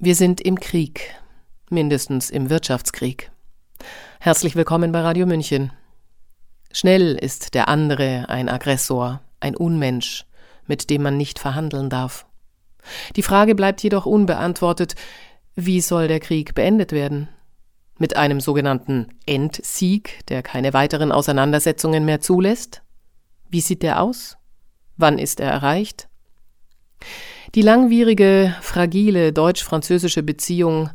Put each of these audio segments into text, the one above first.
Wir sind im Krieg, mindestens im Wirtschaftskrieg. Herzlich willkommen bei Radio München. Schnell ist der andere ein Aggressor, ein Unmensch, mit dem man nicht verhandeln darf. Die Frage bleibt jedoch unbeantwortet, wie soll der Krieg beendet werden? Mit einem sogenannten Endsieg, der keine weiteren Auseinandersetzungen mehr zulässt? Wie sieht der aus? Wann ist er erreicht? Die langwierige, fragile deutsch-französische Beziehung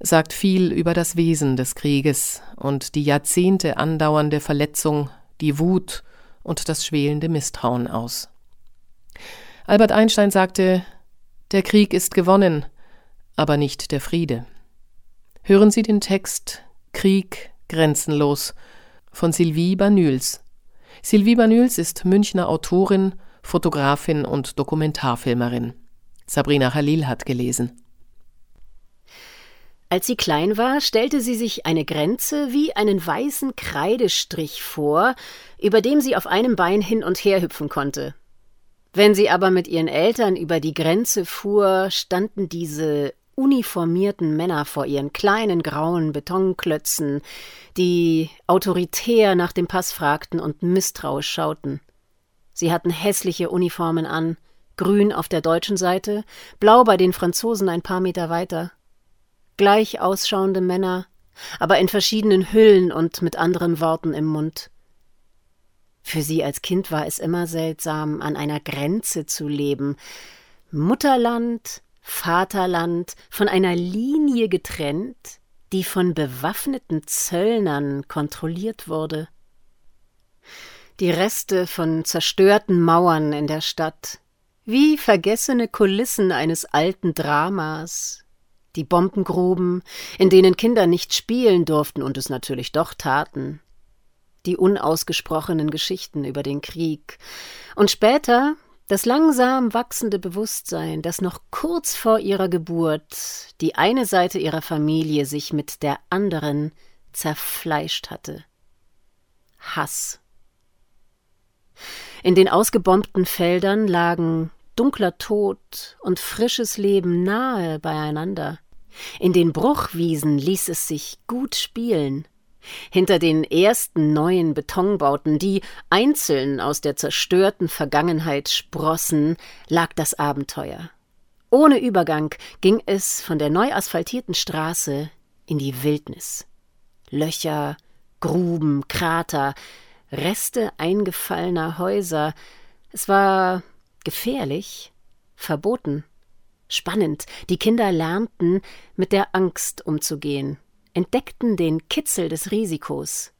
sagt viel über das Wesen des Krieges und die Jahrzehnte andauernde Verletzung, die Wut und das schwelende Misstrauen aus. Albert Einstein sagte, der Krieg ist gewonnen, aber nicht der Friede. Hören Sie den Text Krieg grenzenlos von Sylvie Banüls. Sylvie Banüls ist Münchner Autorin, Fotografin und Dokumentarfilmerin. Sabrina Khalil hat gelesen. Als sie klein war, stellte sie sich eine Grenze wie einen weißen Kreidestrich vor, über dem sie auf einem Bein hin und her hüpfen konnte. Wenn sie aber mit ihren Eltern über die Grenze fuhr, standen diese uniformierten Männer vor ihren kleinen grauen Betonklötzen, die autoritär nach dem Pass fragten und misstrauisch schauten. Sie hatten hässliche Uniformen an, grün auf der deutschen Seite, blau bei den Franzosen ein paar Meter weiter. Gleich ausschauende Männer, aber in verschiedenen Hüllen und mit anderen Worten im Mund. Für sie als Kind war es immer seltsam, an einer Grenze zu leben. Mutterland, Vaterland, von einer Linie getrennt, die von bewaffneten Zöllnern kontrolliert wurde. Die Reste von zerstörten Mauern in der Stadt, wie vergessene Kulissen eines alten Dramas. Die Bombengruben, in denen Kinder nicht spielen durften und es natürlich doch taten. Die unausgesprochenen Geschichten über den Krieg. Und später das langsam wachsende Bewusstsein, dass noch kurz vor ihrer Geburt die eine Seite ihrer Familie sich mit der anderen zerfleischt hatte. Hass. In den ausgebombten Feldern lagen dunkler Tod und frisches Leben nahe beieinander. In den Bruchwiesen ließ es sich gut spielen. Hinter den ersten neuen Betonbauten, die einzeln aus der zerstörten Vergangenheit sprossen, lag das Abenteuer. Ohne Übergang ging es von der neu asphaltierten Straße in die Wildnis. Löcher, Gruben, Krater, Reste eingefallener Häuser. Es war gefährlich, verboten, spannend. Die Kinder lernten, mit der Angst umzugehen, entdeckten den Kitzel des Risikos.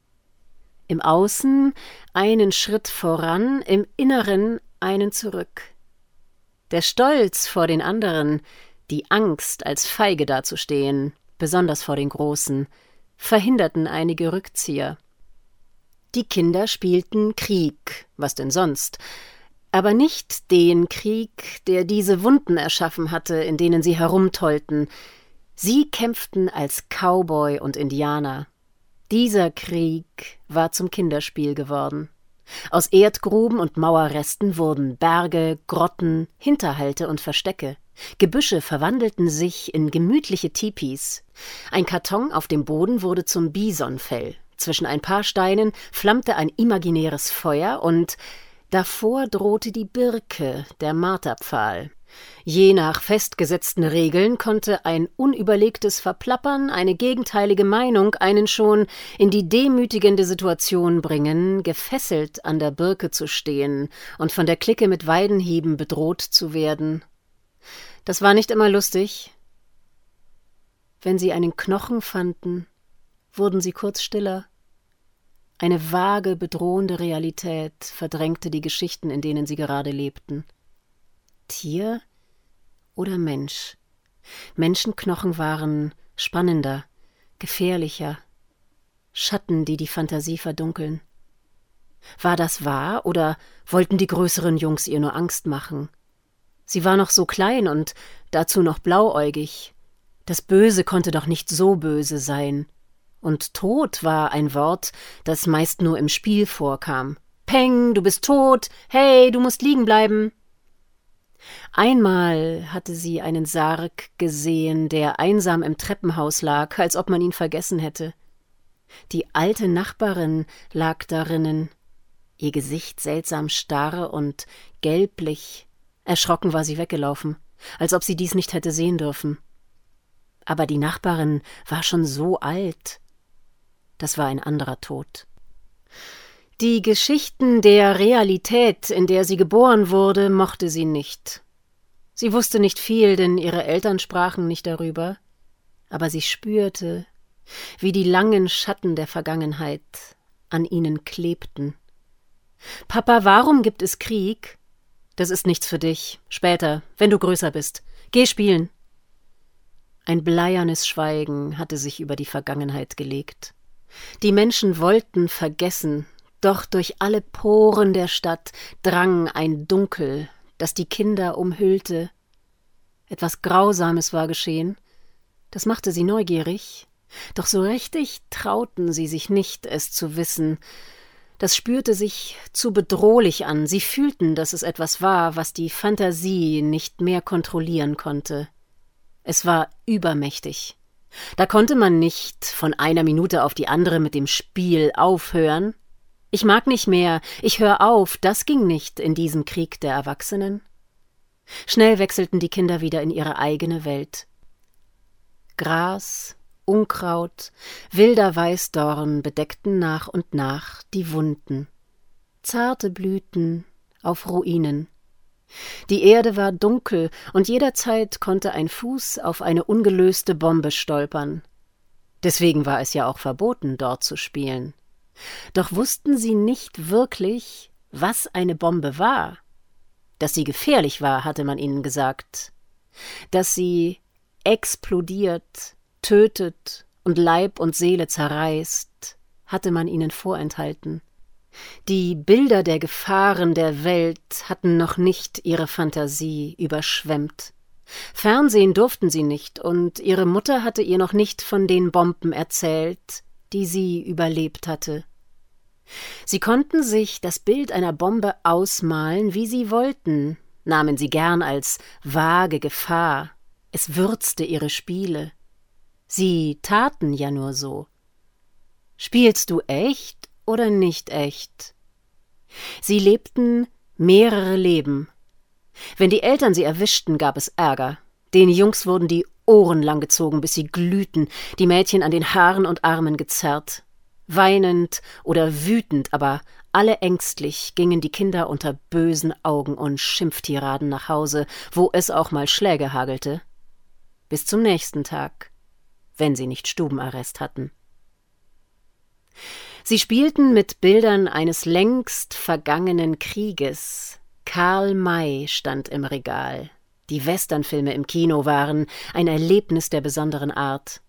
Im Außen einen Schritt voran, im Inneren einen zurück. Der Stolz vor den anderen, die Angst, als feige dazustehen, besonders vor den Großen, verhinderten einige Rückzieher. Die Kinder spielten Krieg, was denn sonst, aber nicht den Krieg, der diese Wunden erschaffen hatte, in denen sie herumtollten. Sie kämpften als Cowboy und Indianer. Dieser Krieg war zum Kinderspiel geworden. Aus Erdgruben und Mauerresten wurden Berge, Grotten, Hinterhalte und Verstecke. Gebüsche verwandelten sich in gemütliche Tipis. Ein Karton auf dem Boden wurde zum Bisonfell. Zwischen ein paar Steinen flammte ein imaginäres Feuer und Davor drohte die Birke, der Marterpfahl. Je nach festgesetzten Regeln konnte ein unüberlegtes Verplappern, eine gegenteilige Meinung einen schon in die demütigende Situation bringen, gefesselt an der Birke zu stehen und von der Clique mit Weidenhieben bedroht zu werden. Das war nicht immer lustig. Wenn sie einen Knochen fanden, wurden sie kurz stiller. Eine vage, bedrohende Realität verdrängte die Geschichten, in denen sie gerade lebten. Tier oder Mensch? Menschenknochen waren spannender, gefährlicher, Schatten, die die Fantasie verdunkeln. War das wahr oder wollten die größeren Jungs ihr nur Angst machen? Sie war noch so klein und dazu noch blauäugig. Das Böse konnte doch nicht so böse sein. Und Tod war ein Wort, das meist nur im Spiel vorkam. Peng, du bist tot. Hey, du musst liegen bleiben. Einmal hatte sie einen Sarg gesehen, der einsam im Treppenhaus lag, als ob man ihn vergessen hätte. Die alte Nachbarin lag darinnen, ihr Gesicht seltsam starr und gelblich. Erschrocken war sie weggelaufen, als ob sie dies nicht hätte sehen dürfen. Aber die Nachbarin war schon so alt. Das war ein anderer Tod. Die Geschichten der Realität, in der sie geboren wurde, mochte sie nicht. Sie wusste nicht viel, denn ihre Eltern sprachen nicht darüber, aber sie spürte, wie die langen Schatten der Vergangenheit an ihnen klebten. Papa, warum gibt es Krieg? Das ist nichts für dich. Später, wenn du größer bist. Geh spielen. Ein bleiernes Schweigen hatte sich über die Vergangenheit gelegt. Die Menschen wollten vergessen, doch durch alle Poren der Stadt drang ein Dunkel, das die Kinder umhüllte. Etwas Grausames war geschehen, das machte sie neugierig, doch so richtig trauten sie sich nicht, es zu wissen. Das spürte sich zu bedrohlich an, sie fühlten, dass es etwas war, was die Fantasie nicht mehr kontrollieren konnte. Es war übermächtig. Da konnte man nicht von einer Minute auf die andere mit dem Spiel aufhören. Ich mag nicht mehr, ich hör auf, das ging nicht in diesem Krieg der Erwachsenen. Schnell wechselten die Kinder wieder in ihre eigene Welt. Gras, Unkraut, wilder Weißdorn bedeckten nach und nach die Wunden. Zarte Blüten auf Ruinen. Die Erde war dunkel, und jederzeit konnte ein Fuß auf eine ungelöste Bombe stolpern. Deswegen war es ja auch verboten, dort zu spielen. Doch wussten sie nicht wirklich, was eine Bombe war. Dass sie gefährlich war, hatte man ihnen gesagt. Dass sie explodiert, tötet und Leib und Seele zerreißt, hatte man ihnen vorenthalten. Die Bilder der Gefahren der Welt hatten noch nicht ihre Fantasie überschwemmt. Fernsehen durften sie nicht, und ihre Mutter hatte ihr noch nicht von den Bomben erzählt, die sie überlebt hatte. Sie konnten sich das Bild einer Bombe ausmalen, wie sie wollten, nahmen sie gern als vage Gefahr, es würzte ihre Spiele. Sie taten ja nur so. Spielst du echt oder nicht echt? Sie lebten mehrere Leben. Wenn die Eltern sie erwischten, gab es Ärger. Den Jungs wurden die Ohren langgezogen, bis sie glühten, die Mädchen an den Haaren und Armen gezerrt. Weinend oder wütend, aber alle ängstlich gingen die Kinder unter bösen Augen und Schimpftiraden nach Hause, wo es auch mal Schläge hagelte. Bis zum nächsten Tag wenn sie nicht Stubenarrest hatten. Sie spielten mit Bildern eines längst vergangenen Krieges. Karl May stand im Regal. Die Westernfilme im Kino waren ein Erlebnis der besonderen Art.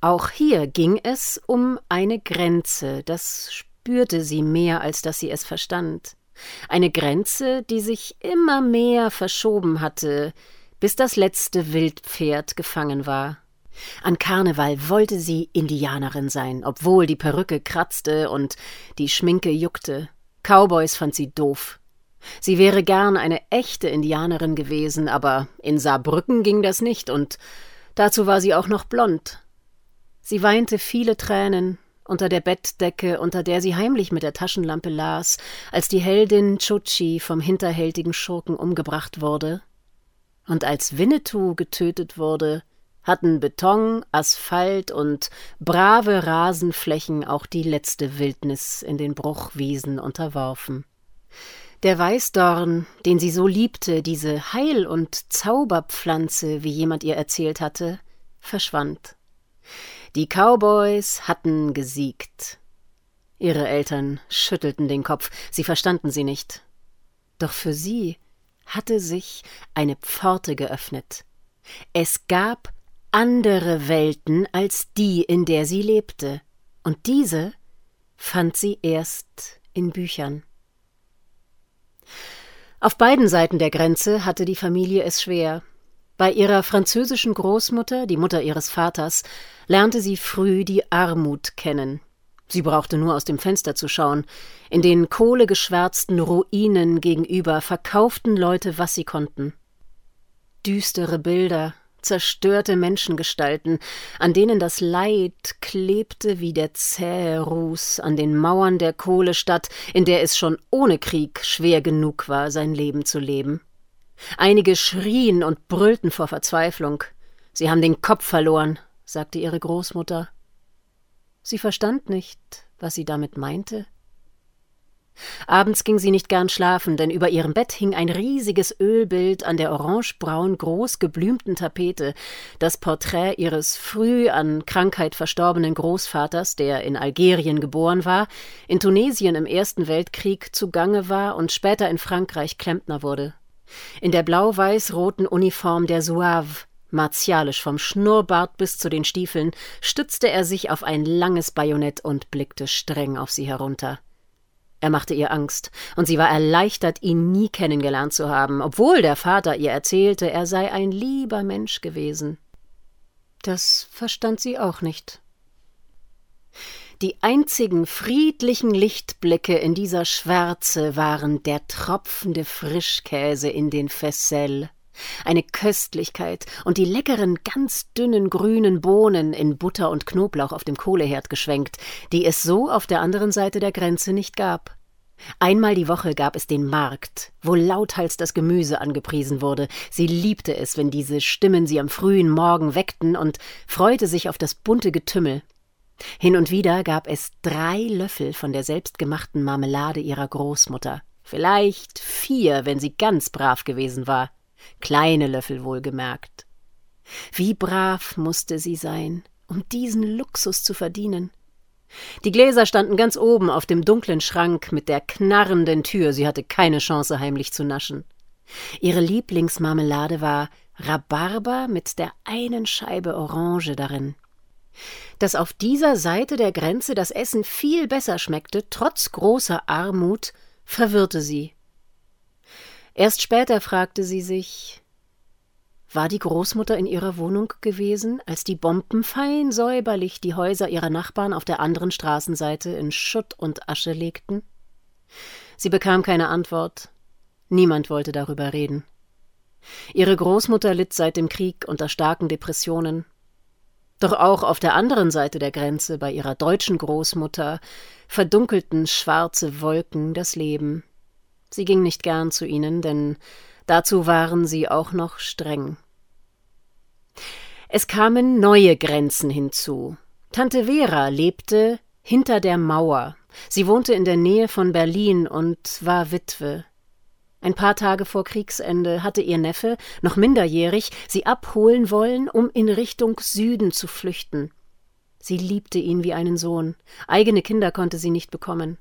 Auch hier ging es um eine Grenze, das spürte sie mehr, als dass sie es verstand. Eine Grenze, die sich immer mehr verschoben hatte, bis das letzte Wildpferd gefangen war. An Karneval wollte sie Indianerin sein, obwohl die Perücke kratzte und die Schminke juckte. Cowboys fand sie doof. Sie wäre gern eine echte Indianerin gewesen, aber in Saarbrücken ging das nicht, und dazu war sie auch noch blond. Sie weinte viele Tränen unter der Bettdecke, unter der sie heimlich mit der Taschenlampe las, als die Heldin Chuchi vom hinterhältigen Schurken umgebracht wurde. Und als Winnetou getötet wurde, hatten Beton, Asphalt und brave Rasenflächen auch die letzte Wildnis in den Bruchwiesen unterworfen. Der Weißdorn, den sie so liebte, diese Heil- und Zauberpflanze, wie jemand ihr erzählt hatte, verschwand. Die Cowboys hatten gesiegt. Ihre Eltern schüttelten den Kopf, sie verstanden sie nicht. Doch für sie hatte sich eine Pforte geöffnet. Es gab andere Welten als die, in der sie lebte, und diese fand sie erst in Büchern. Auf beiden Seiten der Grenze hatte die Familie es schwer. Bei ihrer französischen Großmutter, die Mutter ihres Vaters, lernte sie früh die Armut kennen. Sie brauchte nur aus dem Fenster zu schauen. In den kohlegeschwärzten Ruinen gegenüber verkauften Leute, was sie konnten. düstere Bilder, zerstörte Menschengestalten, an denen das Leid klebte wie der zähe Ruß an den Mauern der Kohlestadt, in der es schon ohne Krieg schwer genug war, sein Leben zu leben. Einige schrien und brüllten vor Verzweiflung. Sie haben den Kopf verloren, sagte ihre Großmutter. Sie verstand nicht, was sie damit meinte. Abends ging sie nicht gern schlafen, denn über ihrem Bett hing ein riesiges Ölbild an der orangebraun groß geblümten Tapete, das Porträt ihres früh an Krankheit verstorbenen Großvaters, der in Algerien geboren war, in Tunesien im Ersten Weltkrieg zugange war und später in Frankreich Klempner wurde. In der blau-weiß-roten Uniform der Zouave, martialisch vom Schnurrbart bis zu den Stiefeln, stützte er sich auf ein langes Bajonett und blickte streng auf sie herunter. Er machte ihr Angst, und sie war erleichtert, ihn nie kennengelernt zu haben, obwohl der Vater ihr erzählte, er sei ein lieber Mensch gewesen. Das verstand sie auch nicht. Die einzigen friedlichen Lichtblicke in dieser Schwärze waren der tropfende Frischkäse in den Fessel, eine Köstlichkeit und die leckeren, ganz dünnen grünen Bohnen in Butter und Knoblauch auf dem Kohleherd geschwenkt, die es so auf der anderen Seite der Grenze nicht gab. Einmal die Woche gab es den Markt, wo lauthals das Gemüse angepriesen wurde. Sie liebte es, wenn diese Stimmen sie am frühen Morgen weckten und freute sich auf das bunte Getümmel. Hin und wieder gab es drei Löffel von der selbstgemachten Marmelade ihrer Großmutter. Vielleicht vier, wenn sie ganz brav gewesen war kleine Löffel wohlgemerkt. Wie brav musste sie sein, um diesen Luxus zu verdienen. Die Gläser standen ganz oben auf dem dunklen Schrank mit der knarrenden Tür, sie hatte keine Chance heimlich zu naschen. Ihre Lieblingsmarmelade war Rhabarber mit der einen Scheibe Orange darin. Dass auf dieser Seite der Grenze das Essen viel besser schmeckte, trotz großer Armut, verwirrte sie. Erst später fragte sie sich, war die Großmutter in ihrer Wohnung gewesen, als die Bomben fein säuberlich die Häuser ihrer Nachbarn auf der anderen Straßenseite in Schutt und Asche legten? Sie bekam keine Antwort. Niemand wollte darüber reden. Ihre Großmutter litt seit dem Krieg unter starken Depressionen. Doch auch auf der anderen Seite der Grenze, bei ihrer deutschen Großmutter, verdunkelten schwarze Wolken das Leben. Sie ging nicht gern zu ihnen, denn dazu waren sie auch noch streng. Es kamen neue Grenzen hinzu. Tante Vera lebte hinter der Mauer. Sie wohnte in der Nähe von Berlin und war Witwe. Ein paar Tage vor Kriegsende hatte ihr Neffe, noch minderjährig, sie abholen wollen, um in Richtung Süden zu flüchten. Sie liebte ihn wie einen Sohn. Eigene Kinder konnte sie nicht bekommen.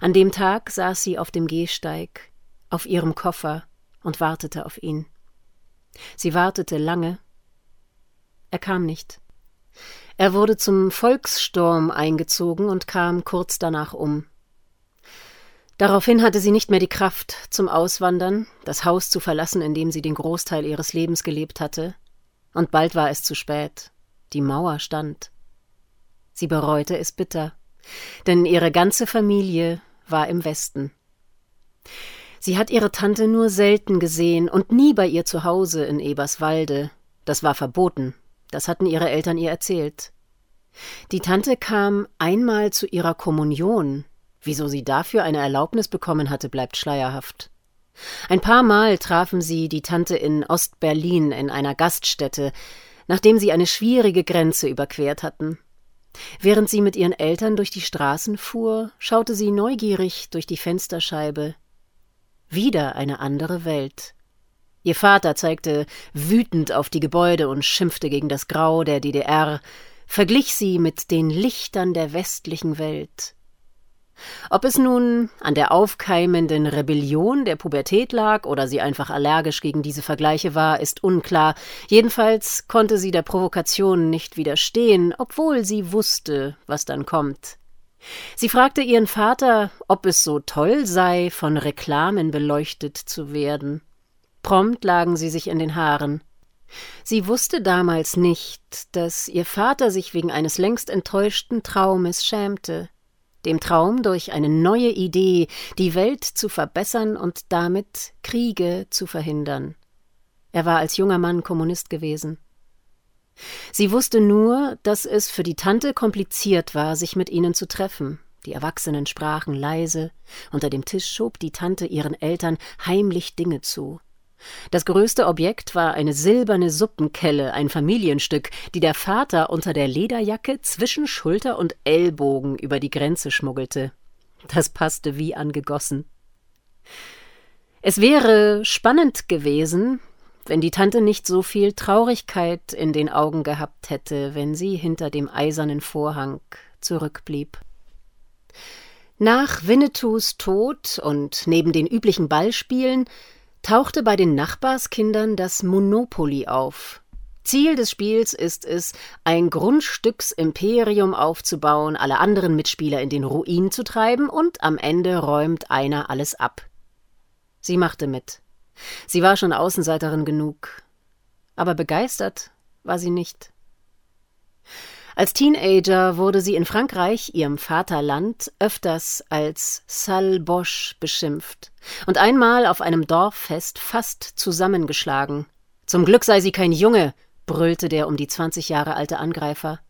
An dem Tag saß sie auf dem Gehsteig, auf ihrem Koffer und wartete auf ihn. Sie wartete lange. Er kam nicht. Er wurde zum Volkssturm eingezogen und kam kurz danach um. Daraufhin hatte sie nicht mehr die Kraft zum Auswandern, das Haus zu verlassen, in dem sie den Großteil ihres Lebens gelebt hatte, und bald war es zu spät. Die Mauer stand. Sie bereute es bitter denn ihre ganze Familie war im Westen. Sie hat ihre Tante nur selten gesehen und nie bei ihr zu Hause in Eberswalde. Das war verboten. Das hatten ihre Eltern ihr erzählt. Die Tante kam einmal zu ihrer Kommunion. Wieso sie dafür eine Erlaubnis bekommen hatte, bleibt schleierhaft. Ein paar Mal trafen sie die Tante in Ostberlin in einer Gaststätte, nachdem sie eine schwierige Grenze überquert hatten. Während sie mit ihren Eltern durch die Straßen fuhr, schaute sie neugierig durch die Fensterscheibe. Wieder eine andere Welt. Ihr Vater zeigte wütend auf die Gebäude und schimpfte gegen das Grau der DDR, verglich sie mit den Lichtern der westlichen Welt. Ob es nun an der aufkeimenden Rebellion der Pubertät lag oder sie einfach allergisch gegen diese Vergleiche war, ist unklar. Jedenfalls konnte sie der Provokation nicht widerstehen, obwohl sie wusste, was dann kommt. Sie fragte ihren Vater, ob es so toll sei, von Reklamen beleuchtet zu werden. Prompt lagen sie sich in den Haaren. Sie wusste damals nicht, dass ihr Vater sich wegen eines längst enttäuschten Traumes schämte dem Traum durch eine neue Idee die Welt zu verbessern und damit Kriege zu verhindern. Er war als junger Mann Kommunist gewesen. Sie wusste nur, dass es für die Tante kompliziert war, sich mit ihnen zu treffen. Die Erwachsenen sprachen leise, unter dem Tisch schob die Tante ihren Eltern heimlich Dinge zu. Das größte Objekt war eine silberne Suppenkelle, ein Familienstück, die der Vater unter der Lederjacke zwischen Schulter und Ellbogen über die Grenze schmuggelte. Das passte wie angegossen. Es wäre spannend gewesen, wenn die Tante nicht so viel Traurigkeit in den Augen gehabt hätte, wenn sie hinter dem eisernen Vorhang zurückblieb. Nach Winnetous Tod und neben den üblichen Ballspielen tauchte bei den Nachbarskindern das Monopoly auf. Ziel des Spiels ist es, ein Grundstücksimperium aufzubauen, alle anderen Mitspieler in den Ruin zu treiben und am Ende räumt einer alles ab. Sie machte mit. Sie war schon Außenseiterin genug. Aber begeistert war sie nicht. Als Teenager wurde sie in Frankreich, ihrem Vaterland, öfters als Sale Bosch beschimpft und einmal auf einem Dorffest fast zusammengeschlagen. Zum Glück sei sie kein Junge, brüllte der um die zwanzig Jahre alte Angreifer.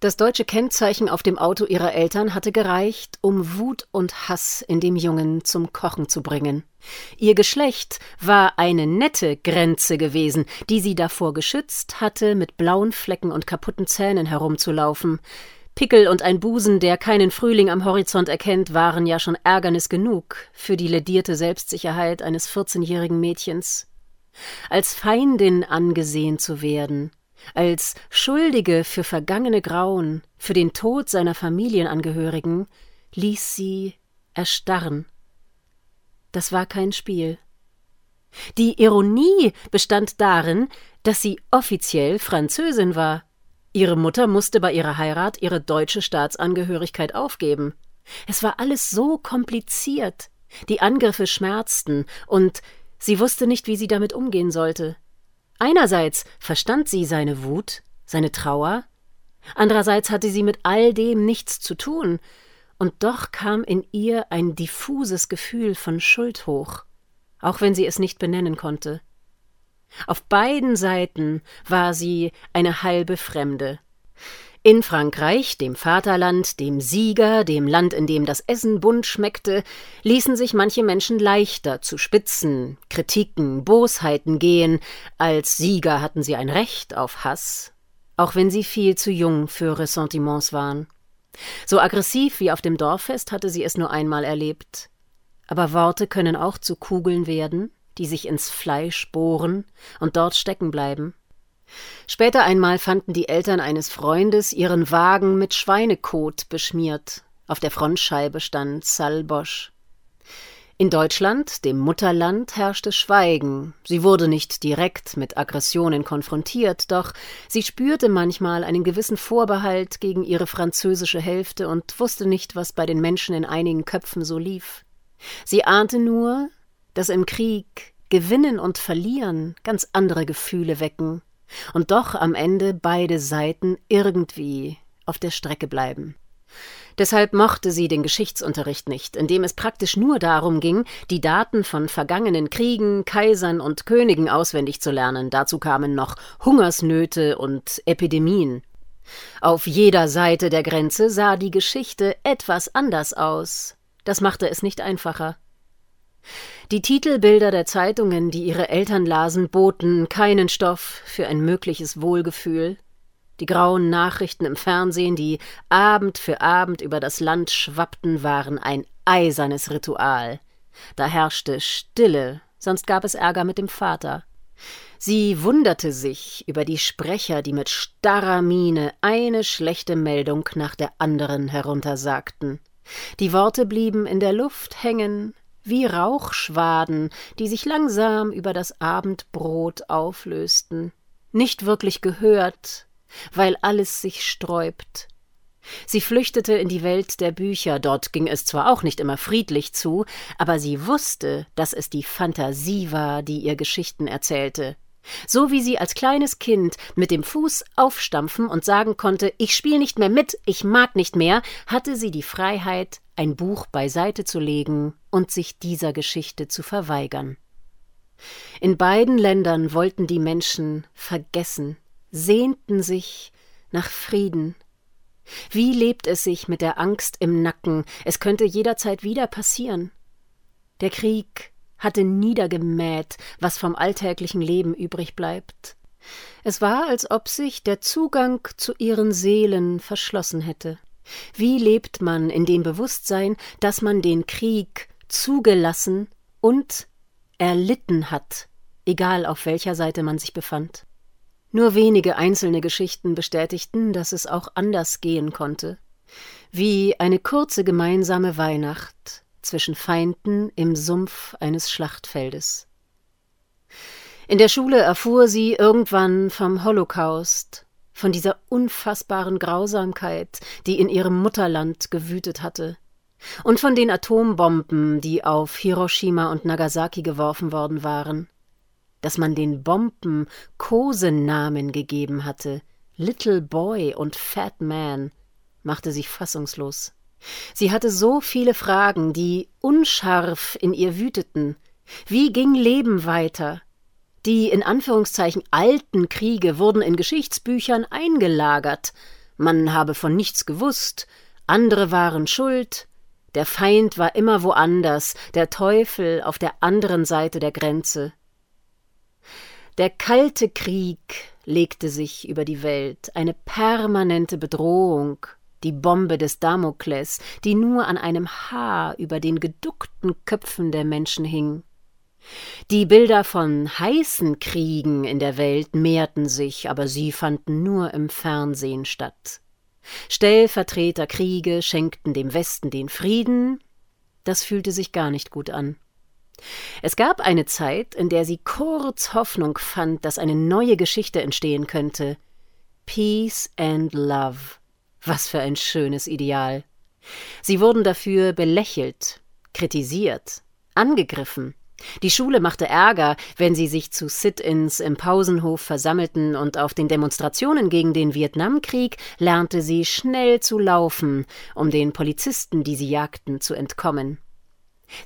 Das deutsche Kennzeichen auf dem Auto ihrer Eltern hatte gereicht, um Wut und Hass in dem Jungen zum Kochen zu bringen. Ihr Geschlecht war eine nette Grenze gewesen, die sie davor geschützt hatte, mit blauen Flecken und kaputten Zähnen herumzulaufen. Pickel und ein Busen, der keinen Frühling am Horizont erkennt, waren ja schon Ärgernis genug für die ledierte Selbstsicherheit eines vierzehnjährigen Mädchens. Als Feindin angesehen zu werden, als Schuldige für vergangene Grauen, für den Tod seiner Familienangehörigen, ließ sie erstarren. Das war kein Spiel. Die Ironie bestand darin, dass sie offiziell Französin war. Ihre Mutter musste bei ihrer Heirat ihre deutsche Staatsangehörigkeit aufgeben. Es war alles so kompliziert. Die Angriffe schmerzten, und sie wusste nicht, wie sie damit umgehen sollte. Einerseits verstand sie seine Wut, seine Trauer, andererseits hatte sie mit all dem nichts zu tun, und doch kam in ihr ein diffuses Gefühl von Schuld hoch, auch wenn sie es nicht benennen konnte. Auf beiden Seiten war sie eine halbe Fremde, in Frankreich, dem Vaterland, dem Sieger, dem Land, in dem das Essen bunt schmeckte, ließen sich manche Menschen leichter zu Spitzen, Kritiken, Bosheiten gehen, als Sieger hatten sie ein Recht auf Hass, auch wenn sie viel zu jung für Ressentiments waren. So aggressiv wie auf dem Dorffest hatte sie es nur einmal erlebt. Aber Worte können auch zu Kugeln werden, die sich ins Fleisch bohren und dort stecken bleiben. Später einmal fanden die Eltern eines Freundes ihren Wagen mit Schweinekot beschmiert. Auf der Frontscheibe stand Salbosch. In Deutschland, dem Mutterland, herrschte Schweigen. Sie wurde nicht direkt mit Aggressionen konfrontiert, doch sie spürte manchmal einen gewissen Vorbehalt gegen ihre französische Hälfte und wusste nicht, was bei den Menschen in einigen Köpfen so lief. Sie ahnte nur, dass im Krieg Gewinnen und Verlieren ganz andere Gefühle wecken und doch am Ende beide Seiten irgendwie auf der Strecke bleiben. Deshalb mochte sie den Geschichtsunterricht nicht, in dem es praktisch nur darum ging, die Daten von vergangenen Kriegen, Kaisern und Königen auswendig zu lernen. Dazu kamen noch Hungersnöte und Epidemien. Auf jeder Seite der Grenze sah die Geschichte etwas anders aus. Das machte es nicht einfacher. Die Titelbilder der Zeitungen, die ihre Eltern lasen, boten keinen Stoff für ein mögliches Wohlgefühl. Die grauen Nachrichten im Fernsehen, die Abend für Abend über das Land schwappten, waren ein eisernes Ritual. Da herrschte Stille, sonst gab es Ärger mit dem Vater. Sie wunderte sich über die Sprecher, die mit starrer Miene eine schlechte Meldung nach der anderen heruntersagten. Die Worte blieben in der Luft hängen, wie Rauchschwaden, die sich langsam über das Abendbrot auflösten, nicht wirklich gehört, weil alles sich sträubt. Sie flüchtete in die Welt der Bücher, dort ging es zwar auch nicht immer friedlich zu, aber sie wusste, dass es die Fantasie war, die ihr Geschichten erzählte. So wie sie als kleines Kind mit dem Fuß aufstampfen und sagen konnte, ich spiel nicht mehr mit, ich mag nicht mehr, hatte sie die Freiheit, ein Buch beiseite zu legen und sich dieser Geschichte zu verweigern. In beiden Ländern wollten die Menschen vergessen, sehnten sich nach Frieden. Wie lebt es sich mit der Angst im Nacken, es könnte jederzeit wieder passieren? Der Krieg hatte niedergemäht, was vom alltäglichen Leben übrig bleibt. Es war, als ob sich der Zugang zu ihren Seelen verschlossen hätte. Wie lebt man in dem Bewusstsein, dass man den Krieg zugelassen und erlitten hat, egal auf welcher Seite man sich befand? Nur wenige einzelne Geschichten bestätigten, dass es auch anders gehen konnte. Wie eine kurze gemeinsame Weihnacht zwischen Feinden im Sumpf eines Schlachtfeldes. In der Schule erfuhr sie irgendwann vom Holocaust, von dieser unfassbaren Grausamkeit, die in ihrem Mutterland gewütet hatte, und von den Atombomben, die auf Hiroshima und Nagasaki geworfen worden waren, dass man den Bomben Kosenamen gegeben hatte, Little Boy und Fat Man, machte sich fassungslos. Sie hatte so viele Fragen, die unscharf in ihr wüteten. Wie ging Leben weiter? Die in Anführungszeichen alten Kriege wurden in Geschichtsbüchern eingelagert. Man habe von nichts gewusst, andere waren schuld, der Feind war immer woanders, der Teufel auf der anderen Seite der Grenze. Der Kalte Krieg legte sich über die Welt, eine permanente Bedrohung, die Bombe des Damokles, die nur an einem Haar über den geduckten Köpfen der Menschen hing. Die Bilder von heißen Kriegen in der Welt mehrten sich, aber sie fanden nur im Fernsehen statt. Stellvertreterkriege schenkten dem Westen den Frieden, das fühlte sich gar nicht gut an. Es gab eine Zeit, in der sie kurz Hoffnung fand, dass eine neue Geschichte entstehen könnte. Peace and Love. Was für ein schönes Ideal. Sie wurden dafür belächelt, kritisiert, angegriffen. Die Schule machte Ärger, wenn sie sich zu Sit-ins im Pausenhof versammelten, und auf den Demonstrationen gegen den Vietnamkrieg lernte sie schnell zu laufen, um den Polizisten, die sie jagten, zu entkommen.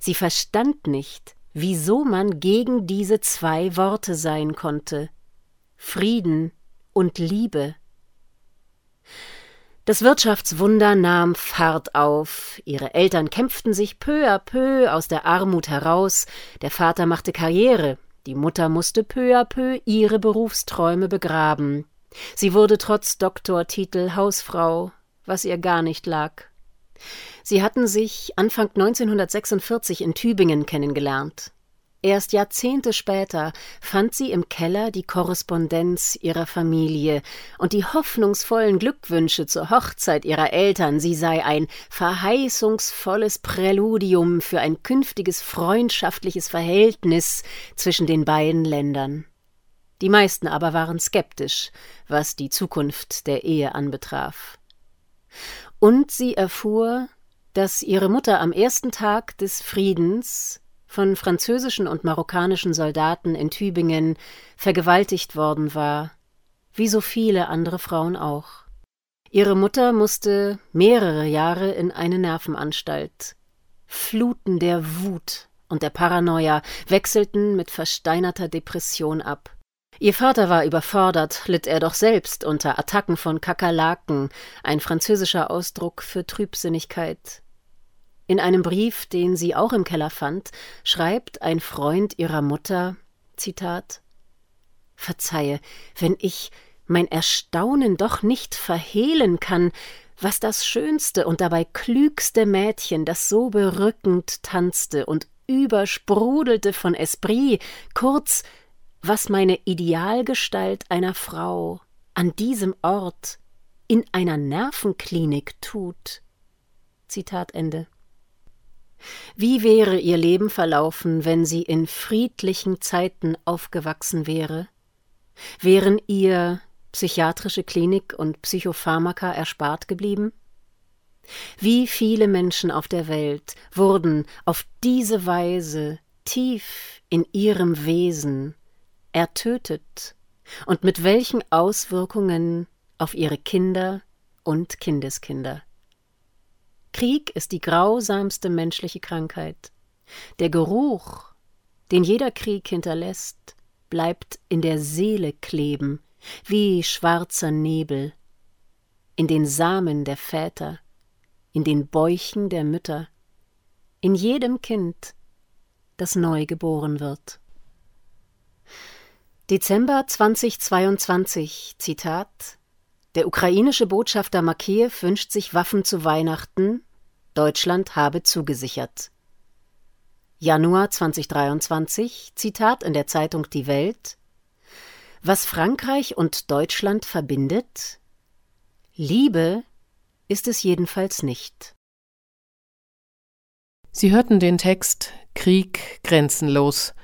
Sie verstand nicht, wieso man gegen diese zwei Worte sein konnte Frieden und Liebe. Das Wirtschaftswunder nahm Fahrt auf, ihre Eltern kämpften sich peu à peu aus der Armut heraus, der Vater machte Karriere, die Mutter musste peu à peu ihre Berufsträume begraben. Sie wurde trotz Doktortitel Hausfrau, was ihr gar nicht lag. Sie hatten sich Anfang 1946 in Tübingen kennengelernt. Erst Jahrzehnte später fand sie im Keller die Korrespondenz ihrer Familie und die hoffnungsvollen Glückwünsche zur Hochzeit ihrer Eltern, sie sei ein verheißungsvolles Präludium für ein künftiges freundschaftliches Verhältnis zwischen den beiden Ländern. Die meisten aber waren skeptisch, was die Zukunft der Ehe anbetraf. Und sie erfuhr, dass ihre Mutter am ersten Tag des Friedens von französischen und marokkanischen Soldaten in Tübingen vergewaltigt worden war, wie so viele andere Frauen auch. Ihre Mutter musste mehrere Jahre in eine Nervenanstalt. Fluten der Wut und der Paranoia wechselten mit versteinerter Depression ab. Ihr Vater war überfordert, litt er doch selbst unter Attacken von Kakerlaken, ein französischer Ausdruck für Trübsinnigkeit. In einem Brief, den sie auch im Keller fand, schreibt ein Freund ihrer Mutter Zitat Verzeihe, wenn ich mein Erstaunen doch nicht verhehlen kann, was das schönste und dabei klügste Mädchen, das so berückend tanzte und übersprudelte von Esprit, kurz, was meine Idealgestalt einer Frau an diesem Ort in einer Nervenklinik tut. Zitat Ende. Wie wäre ihr Leben verlaufen, wenn sie in friedlichen Zeiten aufgewachsen wäre? Wären ihr psychiatrische Klinik und Psychopharmaka erspart geblieben? Wie viele Menschen auf der Welt wurden auf diese Weise tief in ihrem Wesen ertötet und mit welchen Auswirkungen auf ihre Kinder und Kindeskinder? Krieg ist die grausamste menschliche Krankheit. Der Geruch den jeder Krieg hinterlässt, bleibt in der Seele kleben, wie schwarzer Nebel, in den Samen der Väter, in den Bäuchen der Mütter, in jedem Kind, das neu geboren wird. Dezember 2022, Zitat Der ukrainische Botschafter Makeyev wünscht sich Waffen zu Weihnachten, Deutschland habe zugesichert. Januar 2023, Zitat in der Zeitung Die Welt Was Frankreich und Deutschland verbindet? Liebe ist es jedenfalls nicht. Sie hörten den Text Krieg grenzenlos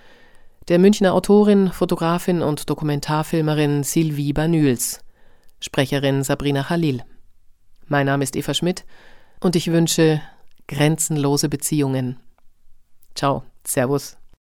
der Münchner Autorin, Fotografin und Dokumentarfilmerin Sylvie Banüls, Sprecherin Sabrina Khalil. Mein Name ist Eva Schmidt und ich wünsche grenzenlose Beziehungen. Ciao, Servus.